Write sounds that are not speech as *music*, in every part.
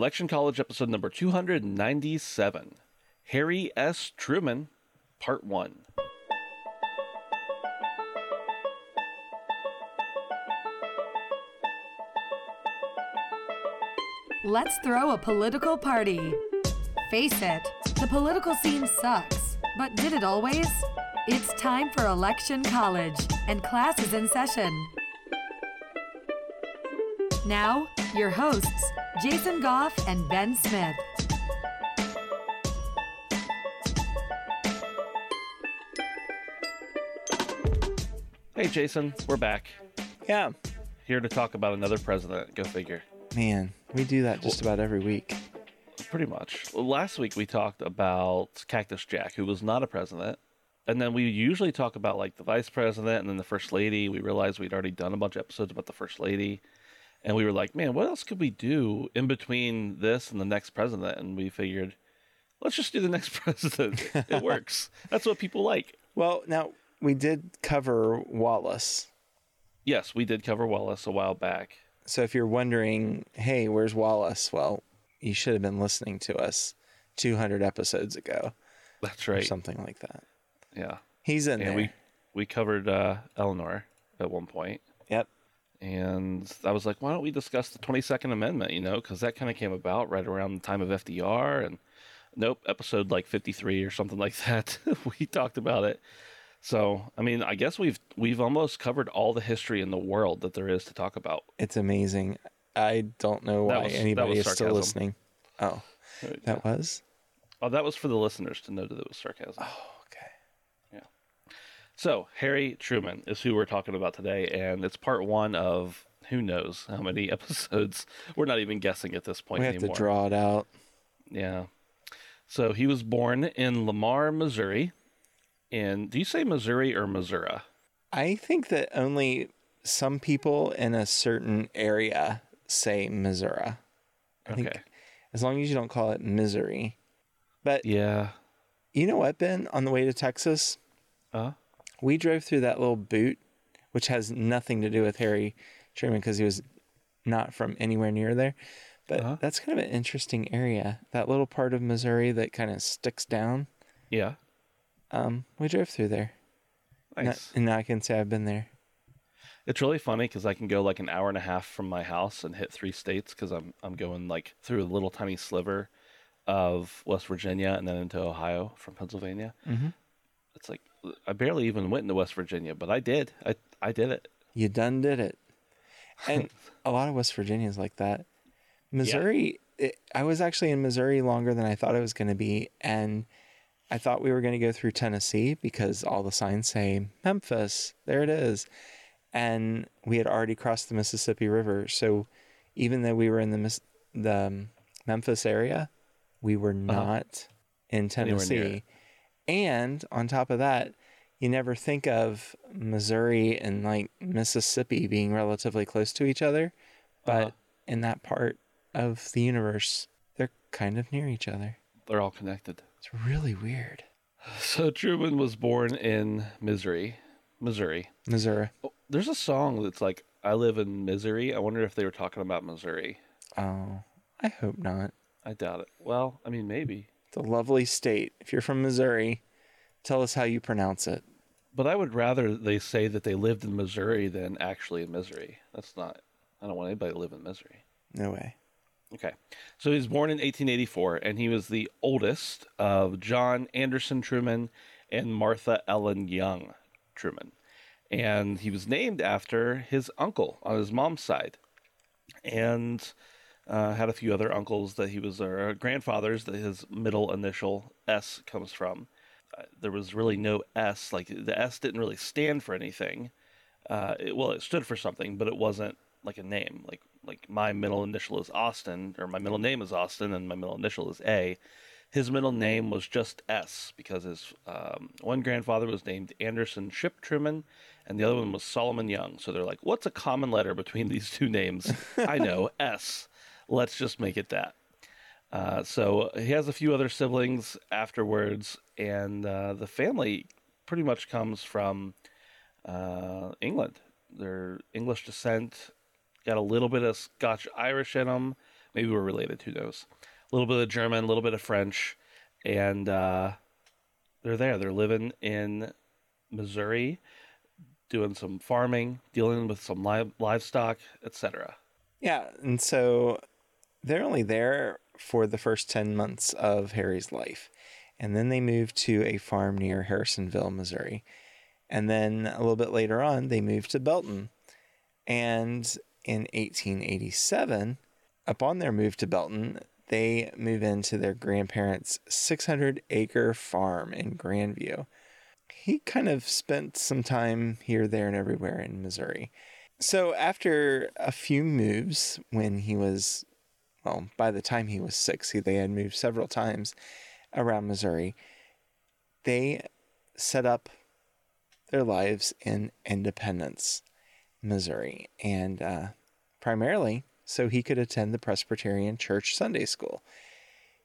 Election College episode number 297 Harry S. Truman, part one. Let's throw a political party. Face it, the political scene sucks. But did it always? It's time for Election College, and class is in session. Now, your hosts, Jason Goff and Ben Smith. Hey, Jason, we're back. Yeah. Here to talk about another president. Go figure. Man, we do that just about every week. Pretty much. Well, last week we talked about Cactus Jack, who was not a president. And then we usually talk about like the vice president and then the first lady. We realized we'd already done a bunch of episodes about the first lady. And we were like, man, what else could we do in between this and the next president? And we figured, let's just do the next *laughs* president. it *laughs* works. That's what people like. Well, now we did cover Wallace. Yes, we did cover Wallace a while back. So if you're wondering, hey, where's Wallace? Well, you should have been listening to us 200 episodes ago *laughs* That's right. something like that. Yeah. He's in And there. we we covered uh, Eleanor at one point. yep. And I was like, why don't we discuss the 22nd Amendment, you know, because that kind of came about right around the time of FDR. And nope, episode like 53 or something like *laughs* that, we talked about it. So, I mean, I guess we've we've almost covered all the history in the world that there is to talk about. It's amazing. I don't know why was- anybody is still listening. Oh, that was? Oh, that was for the listeners to know that it was sarcasm. Okay. So, Harry Truman is who we're talking about today, and it's part one of who knows how many *laughs* episodes. We're not even guessing at this point We have anymore. to draw it out. Yeah. So he was born in Lamar, Missouri. And do you say Missouri or Missouri? I think that only some people in a certain area say Missouri. I Okay. think as long as you don't call it misery. But Yeah. you know what, Ben? On the way to Texas, Uh, we drove through that little boot, which has nothing to do with Harry Truman because he was not from anywhere near there. But Uh-huh. that's kind of an interesting area. That little part of Missouri that kind of sticks down. yeah. Um, we drove through there, Nice. and now I can say I've been there. It's really funny because I can go like an hour and a half from my house and hit three states because I'm I'm going like through a little tiny sliver of West Virginia and then into Ohio from Pennsylvania. Mm-hmm. I barely even went into West Virginia, but I did. I I did it. You done did it. *laughs* And a lot of West Virginia is like that. Missouri, it, I was actually in Missouri longer than I thought I was going to be. And I thought we were going to go through Tennessee because all the signs say Memphis. There it is. And we had already crossed the Mississippi River. So even though we were in the, the um, Memphis area, we were not in Uh-huh. Near Tennessee. And on top of that, you never think of Missouri and like Mississippi being relatively close to each other, but Uh-huh. in that part of the universe, they're kind of near each other. They're all connected. It's really weird. *sighs* So Truman was born in Missouri, Missouri. Missouri. Oh, there's a song that's like "I live in misery." I wonder if they were talking about Missouri. Oh, I hope not. I doubt it. Well, I mean, maybe. It's a lovely state. If you're from Missouri, tell us how you pronounce it. But I would rather they say that they lived in Missouri than actually in misery. That's not. I don't want anybody to live in misery. No way. Okay. So he was born in 1884, and he was the oldest of John Anderson Truman and Martha Ellen Young Truman. And he was named after his uncle on his mom's side. And uh, had a few other uncles that he was, or grandfathers that his middle initial S comes from. Uh, there was really no S, like the S didn't really stand for anything. Uh, it, well, it stood for something, but it wasn't like a name. Like like my middle initial is Austin, or my middle name is Austin, and my middle initial is A. His middle name was just S because his um, one grandfather was named Anderson Ship Truman, and the other one was Solomon Young. So they're like, what's a common letter between these two names? *laughs* I know S. Let's just make it that. Uh, so he has a few other siblings afterwards, and uh, the family pretty much comes from uh, England. They're English descent, got a little bit of Scotch Irish in them, maybe we're related. Who knows? A little bit of German, a little bit of French, and uh, they're there. They're living in Missouri, doing some farming, dealing with some li- livestock, etc. Yeah, and so they're only there for the first 10 months of Harry's life. And then they moved to a farm near Harrisonville, Missouri. And then a little bit later on, they moved to Belton. And in 1887, upon their move to Belton, they move into their grandparents' 600 acre farm in Grandview. He kind of spent some time here, there, and everywhere in Missouri. So after a few moves, when he was, well, by the time he was six, he, they had moved several times around Missouri. They set up their lives in Independence, Missouri, and uh, primarily so he could attend the Presbyterian Church Sunday School.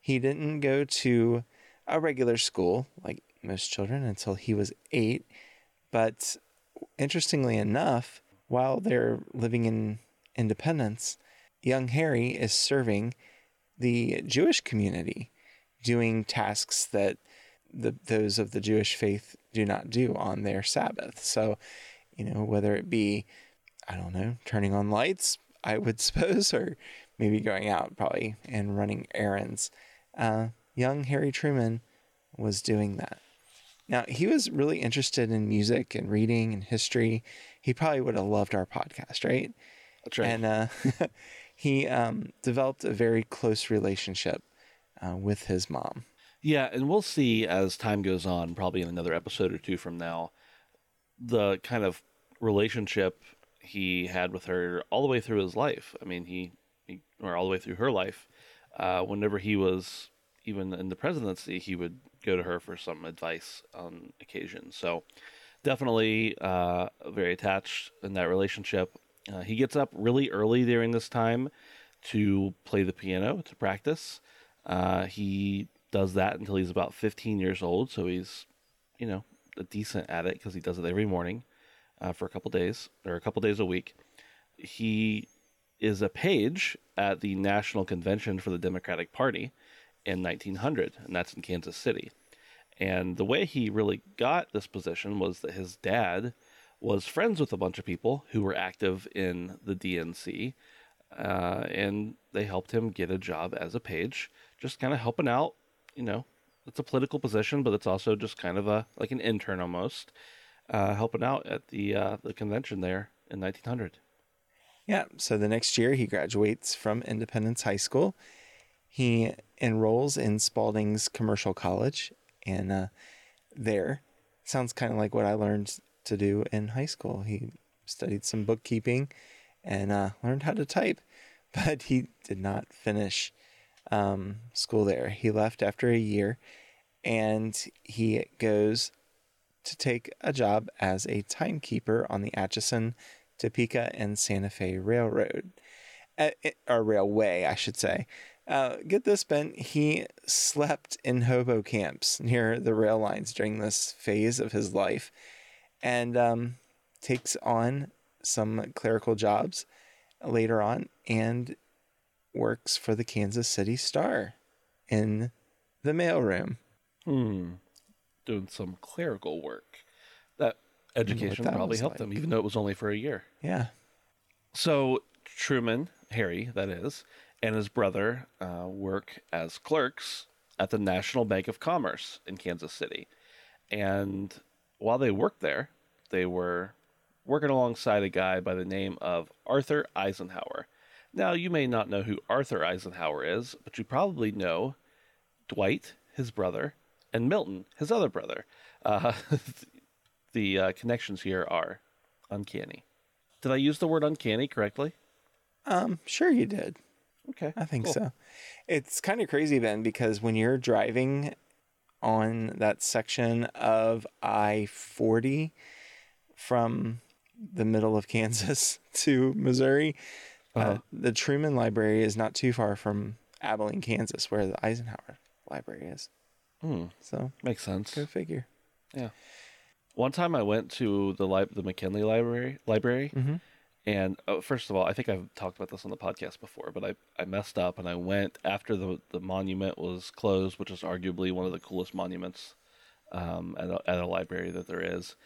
He didn't go to a regular school like most children until he was eight, but interestingly enough, while they're living in independence, young Harry is serving the Jewish community, doing tasks that the, those of the Jewish faith do not do on their Sabbath. So, you know, whether it be, I don't know, turning on lights, *laughs* I would suppose, or maybe going out probably and running errands. Uh, young Harry Truman was doing that. Now, he was really interested in music and reading and history. He probably would have loved our podcast, right? That's right. And uh, *laughs* he um, developed a very close relationship uh, with his mom. Yeah, and we'll see as time goes on, probably in another episode or two from now, the kind of relationship he had with her all the way through his life. I mean, he, he or all the way through her life. Uh, whenever he was even in the presidency, he would go to her for some advice on occasion. So, definitely uh, very attached in that relationship. Uh, he gets up really early during this time to play the piano to practice. Uh, he does that until he's about 15 years old, so he's, you know, a decent at it because he does it every morning uh, for a couple days or a couple days a week. He is a page at the National Convention for the Democratic Party in 1900, and that's in Kansas City. And the way he really got this position was that his dad was friends with a bunch of people who were active in the DNC, uh, and they helped him get a job as a page, just kind of helping out. You know, it's a political position, but it's also just kind of a like an intern almost, uh, helping out at the uh, the convention there in 1900. Yeah. So the next year, he graduates from Independence High School. He enrolls in Spalding's Commercial College, and uh, there sounds kind of like what I learned to do in high school. He studied some bookkeeping and uh, learned how to type, *laughs* but he did not finish um, school there. He left after a year, and he goes to take a job as a timekeeper on the Atchison, Topeka, and Santa Fe Railroad, uh, or railway, I should say. Uh, get this, Ben. He slept in hobo camps near the rail lines during this phase of his life and um, takes on some clerical jobs later on and works for the Kansas City Star in the mailroom. Hmm. Doing some clerical work. That education that probably helped like. even though it was only for a year. Yeah. So Truman, Harry, that is, and his brother uh, work as clerks at the National Bank of Commerce in Kansas City. And while they worked there, they were working alongside a guy by the name of Arthur Eisenhower. Now, you may not know who Arthur Eisenhower is, but you probably know Dwight, his brother, and Milton, his other brother. Uh, *laughs* the uh, connections here are uncanny. Did I use the word uncanny correctly? Um, sure you did. Okay. I think cool. so. It's kind of crazy, then because when you're driving on that section of I 40 from the middle of Kansas *laughs* to Missouri, uh Uh-huh. the Truman Library is not too far from Abilene, Kansas, where the Eisenhower Library is. Hmm, So makes sense. go figure. Yeah. One time I went to the li- the McKinley Library library, Mhm. And uh, first of all, I think I've talked about this on the podcast before, but I, I messed up and I went after the the monument was closed, which is arguably one of the coolest monuments um, at, a, at a library that there is,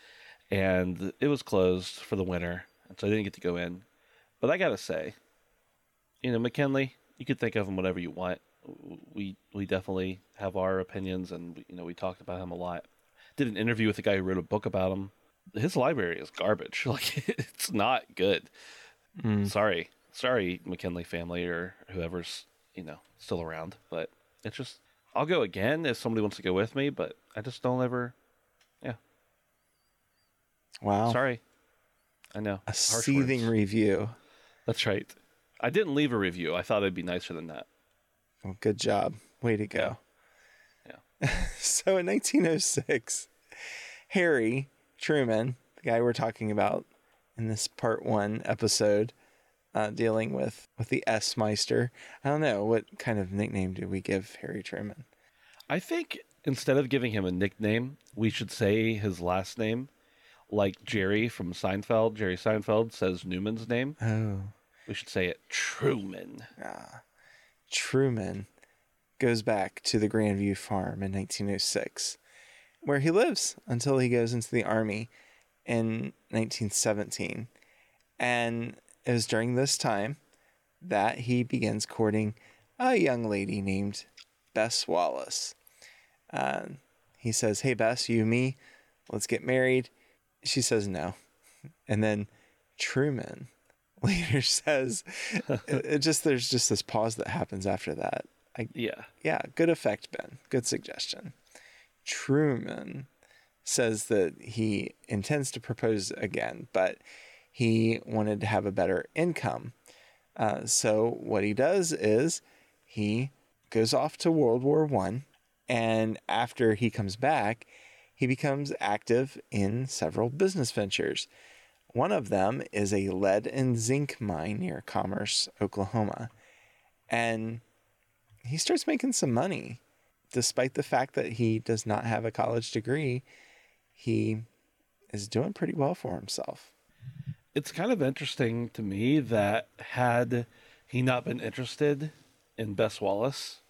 and it was closed for the winter, and so I didn't get to go in. But I gotta say, you know, McKinley, you could think of him whatever you want. We we definitely have our opinions, and you know we talked about him a lot. Did an interview with a guy who wrote a book about him. His library is garbage. *laughs* Like it's not good. Mm. Sorry, sorry, McKinley family or whoever's you know still around, but it's just I'll go again if somebody wants to go with me, but I just don't ever. Yeah, Wow. sorry. I know A seething words. review. That's right. I didn't leave a review. I thought it'd be nicer than that. Well, good job. Way to go. Yeah. *laughs* So in 1906, Harry Truman, the guy we're talking about in this part one episode, uh, dealing with with the S Meister. I don't know what kind of nickname do we give Harry Truman. I think instead of giving him a nickname, we should say his last name, like Jerry from Seinfeld. Jerry Seinfeld says Newman's name. Oh, We should say it Truman. Truman goes back to the Grandview farm in 1906, where he lives until he goes into the army in 1917. And it was during this time that he begins courting a young lady named Bess Wallace. Uh, he says, Hey, Bess, you, and me, let's get married. She says no. And then Truman *laughs* later says, *laughs* it, it just there's just this pause that happens after that. I, Yeah. yeah, good effect, Ben. Good suggestion. Truman says that he intends to propose again, but he wanted to have a better income. Uh, so what he does is he goes off to World War One, and after he comes back, he becomes active in several business ventures. One of them is a lead and zinc mine near Commerce, Oklahoma. And he starts making some money. Despite the fact that he does not have a college degree, he is doing pretty well for himself. It's kind of interesting to me that had he not been interested in Bess Wallace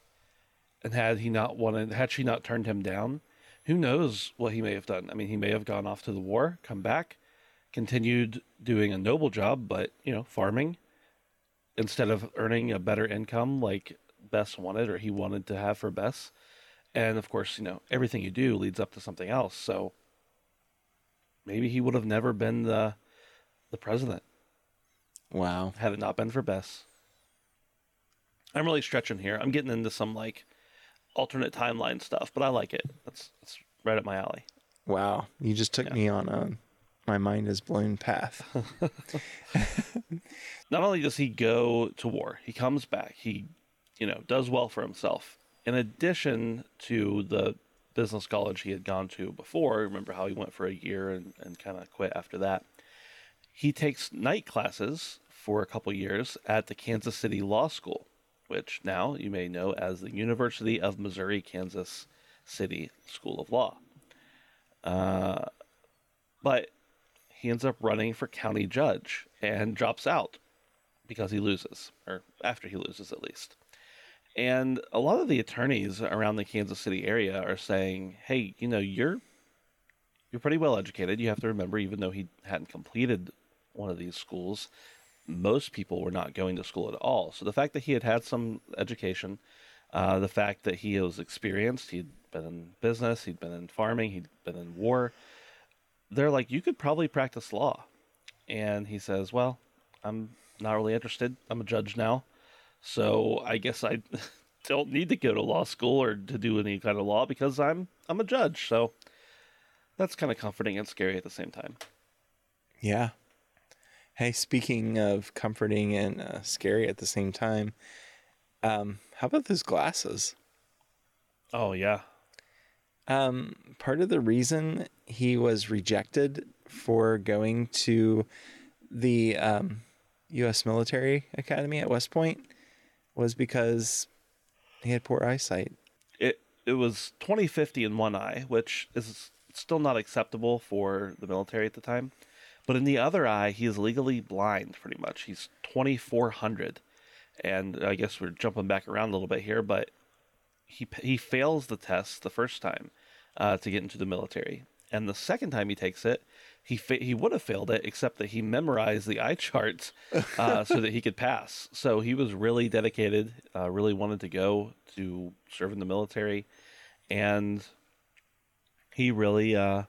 and had he not wanted had she not turned him down, who knows what he may have done. I mean, he may have gone off to the war, come back, continued doing a noble job, but you know, farming instead of earning a better income like Bess wanted or he wanted to have for Bess. And of course, you know, everything you do leads up to something else. So maybe he would have never been the the president Wow. had it not been for Bess. I'm really stretching here. I'm getting into some like alternate timeline stuff, but I like it. That's that's right up my alley. Wow. You just took me on a my mind is blown path. *laughs* *laughs* Not only does he go to war, he comes back. He, you know, does well for himself. In addition to the business college he had gone to before, remember how he went for a year and, and kind of quit after that. He takes night classes for a couple years at the Kansas City Law School, which now you may know as the University of Missouri Kansas City School of Law. Uh, but he ends up running for county judge and drops out because he loses, or after he loses at least. And a lot of the attorneys around the Kansas City area are saying, "Hey, you know, you're you're pretty well educated. You have to remember, even though he hadn't completed one of these schools, most people were not going to school at all. So the fact that he had had some education, uh, the fact that he was experienced, he'd been in business, he'd been in farming, he'd been in war. They're like, you could probably practice law. And he says, well, I'm not really interested. I'm a judge now. So I guess I *laughs* don't need to go to law school or to do any kind of law because I'm I'm a judge. So that's kind of comforting and scary at the same time. Yeah. Hey, speaking of comforting and uh, scary at the same time, um, how about those glasses? Oh yeah. Um, part of the reason he was rejected for going to the um, U.S. Military Academy at West Point was because he had poor eyesight. It it was 2050 in one eye, which is still not acceptable for the military at the time. But in the other eye, he is legally blind pretty much. He's 2400. And I guess we're jumping back around a little bit here, but he he fails the test the first time uh, to get into the military. And the second time he takes it, he fa- he would have failed it, except that he memorized the eye charts uh, *laughs* so that he could pass. So he was really dedicated, uh, really wanted to go to serve in the military, and he really uh,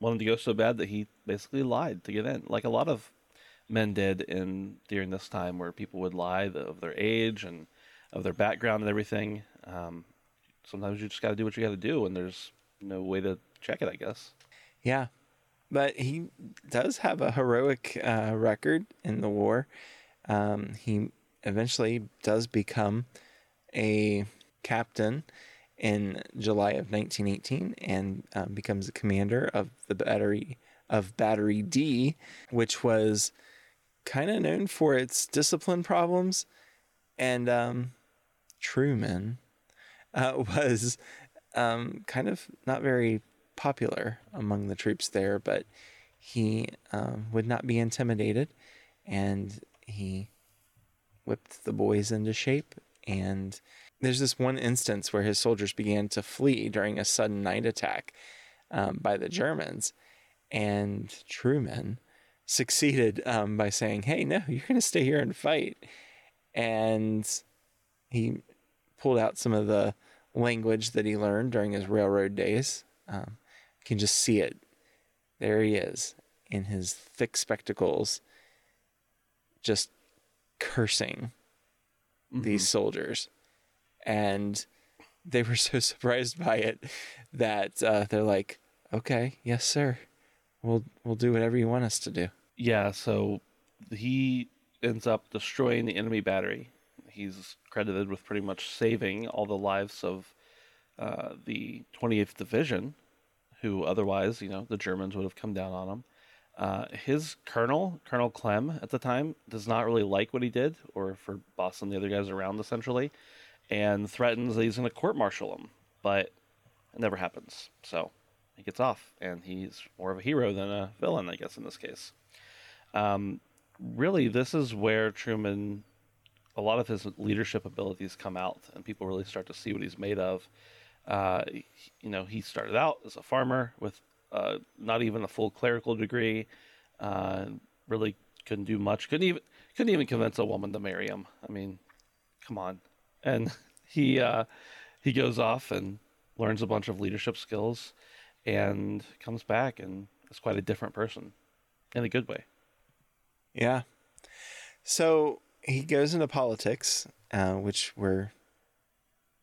wanted to go so bad that he basically lied to get in, like a lot of men did in during this time, where people would lie of their age and of their background and everything. Um, sometimes you just got to do what you got to do, and there's no way to check it, I guess. Yeah, but he does have a heroic uh, record in the war. Um, he eventually does become a captain in July of 1918 and um, becomes a commander of the battery of Battery D, which was kind of known for its discipline problems. And um, Truman uh, *laughs* was um, kind of not very popular among the troops there, but he um, would not be intimidated and he whipped the boys into shape. And there's this one instance where his soldiers began to flee during a sudden night attack um, by the Germans. And Truman succeeded um, by saying, Hey, no, you're going to stay here and fight. And he pulled out some of the language that he learned during his railroad days. Um, you can just see it. There he is in his thick spectacles, just cursing mm-hmm. these soldiers. And they were *laughs* so surprised by it that uh, they're like, okay, yes, sir. We'll, we'll do whatever you want us to do. Yeah, so he ends up destroying the enemy battery. He's credited with pretty much saving all the lives of uh, the 28th Division, who otherwise, you know, the Germans would have come down on him. Uh, his colonel, Colonel Klemm, at the time, does not really like what he did, or for bossing the other guys around, essentially, and threatens that he's going to court martial him. But it never happens. So he gets off, and he's more of a hero than a villain, I guess, in this case. Um, really, this is where Truman, a lot of his leadership abilities come out, and people really start to see what he's made of. Uh, you know, he started out as a farmer with uh, not even a full clerical degree. Uh, really couldn't do much. Couldn't even couldn't even convince a woman to marry him. I mean, come on. And *laughs* he uh, he goes off and learns a bunch of leadership skills, and comes back and is quite a different person, in a good way. Yeah. So he goes into politics, uh, which we're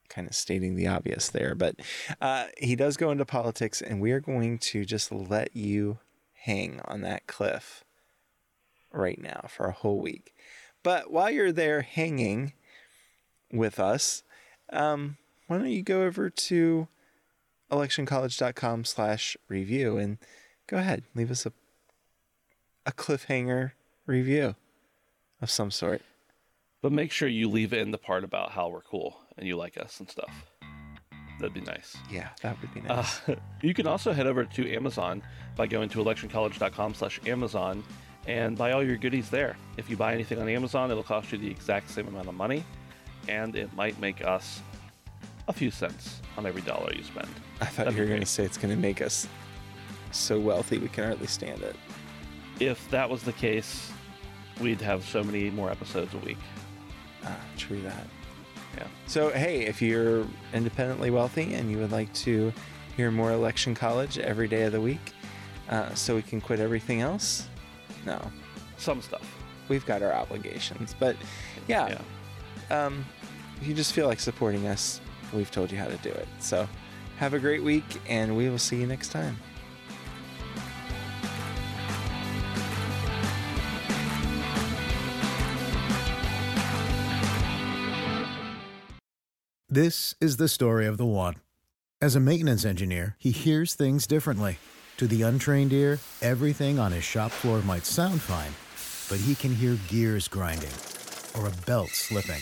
kind of stating the obvious there, but uh, he does go into politics, and we are going to just let you hang on that cliff right now for a whole week. But while you're there hanging with us, um, why don't you go over to electioncollege.com slash review and go ahead, leave us a, a cliffhanger review of some sort. But make sure you leave in the part about how we're cool and you like us and stuff. That'd be nice. Yeah, that would be nice. Uh, *laughs* you can also head over to Amazon by going to electioncollege.com slash Amazon and buy all your goodies there. If you buy anything on Amazon, it'll cost you the exact same amount of money, and it might make us a few cents on every dollar you spend. I thought That'd you were going to say it's going to make us so wealthy we can hardly stand it. If that was the case, we'd have so many more episodes a week. Ah, true that. Yeah. So, hey, if you're independently wealthy and you would like to hear more Election College every day of the week uh, so we can quit everything else, no. Some stuff. We've got our obligations. But yeah, yeah. Um, if you just feel like supporting us, we've told you how to do it. So, have a great week, and we will see you next time. This is the story of the one. As a maintenance engineer, he hears things differently. To the untrained ear, everything on his shop floor might sound fine, but he can hear gears grinding or a belt slipping.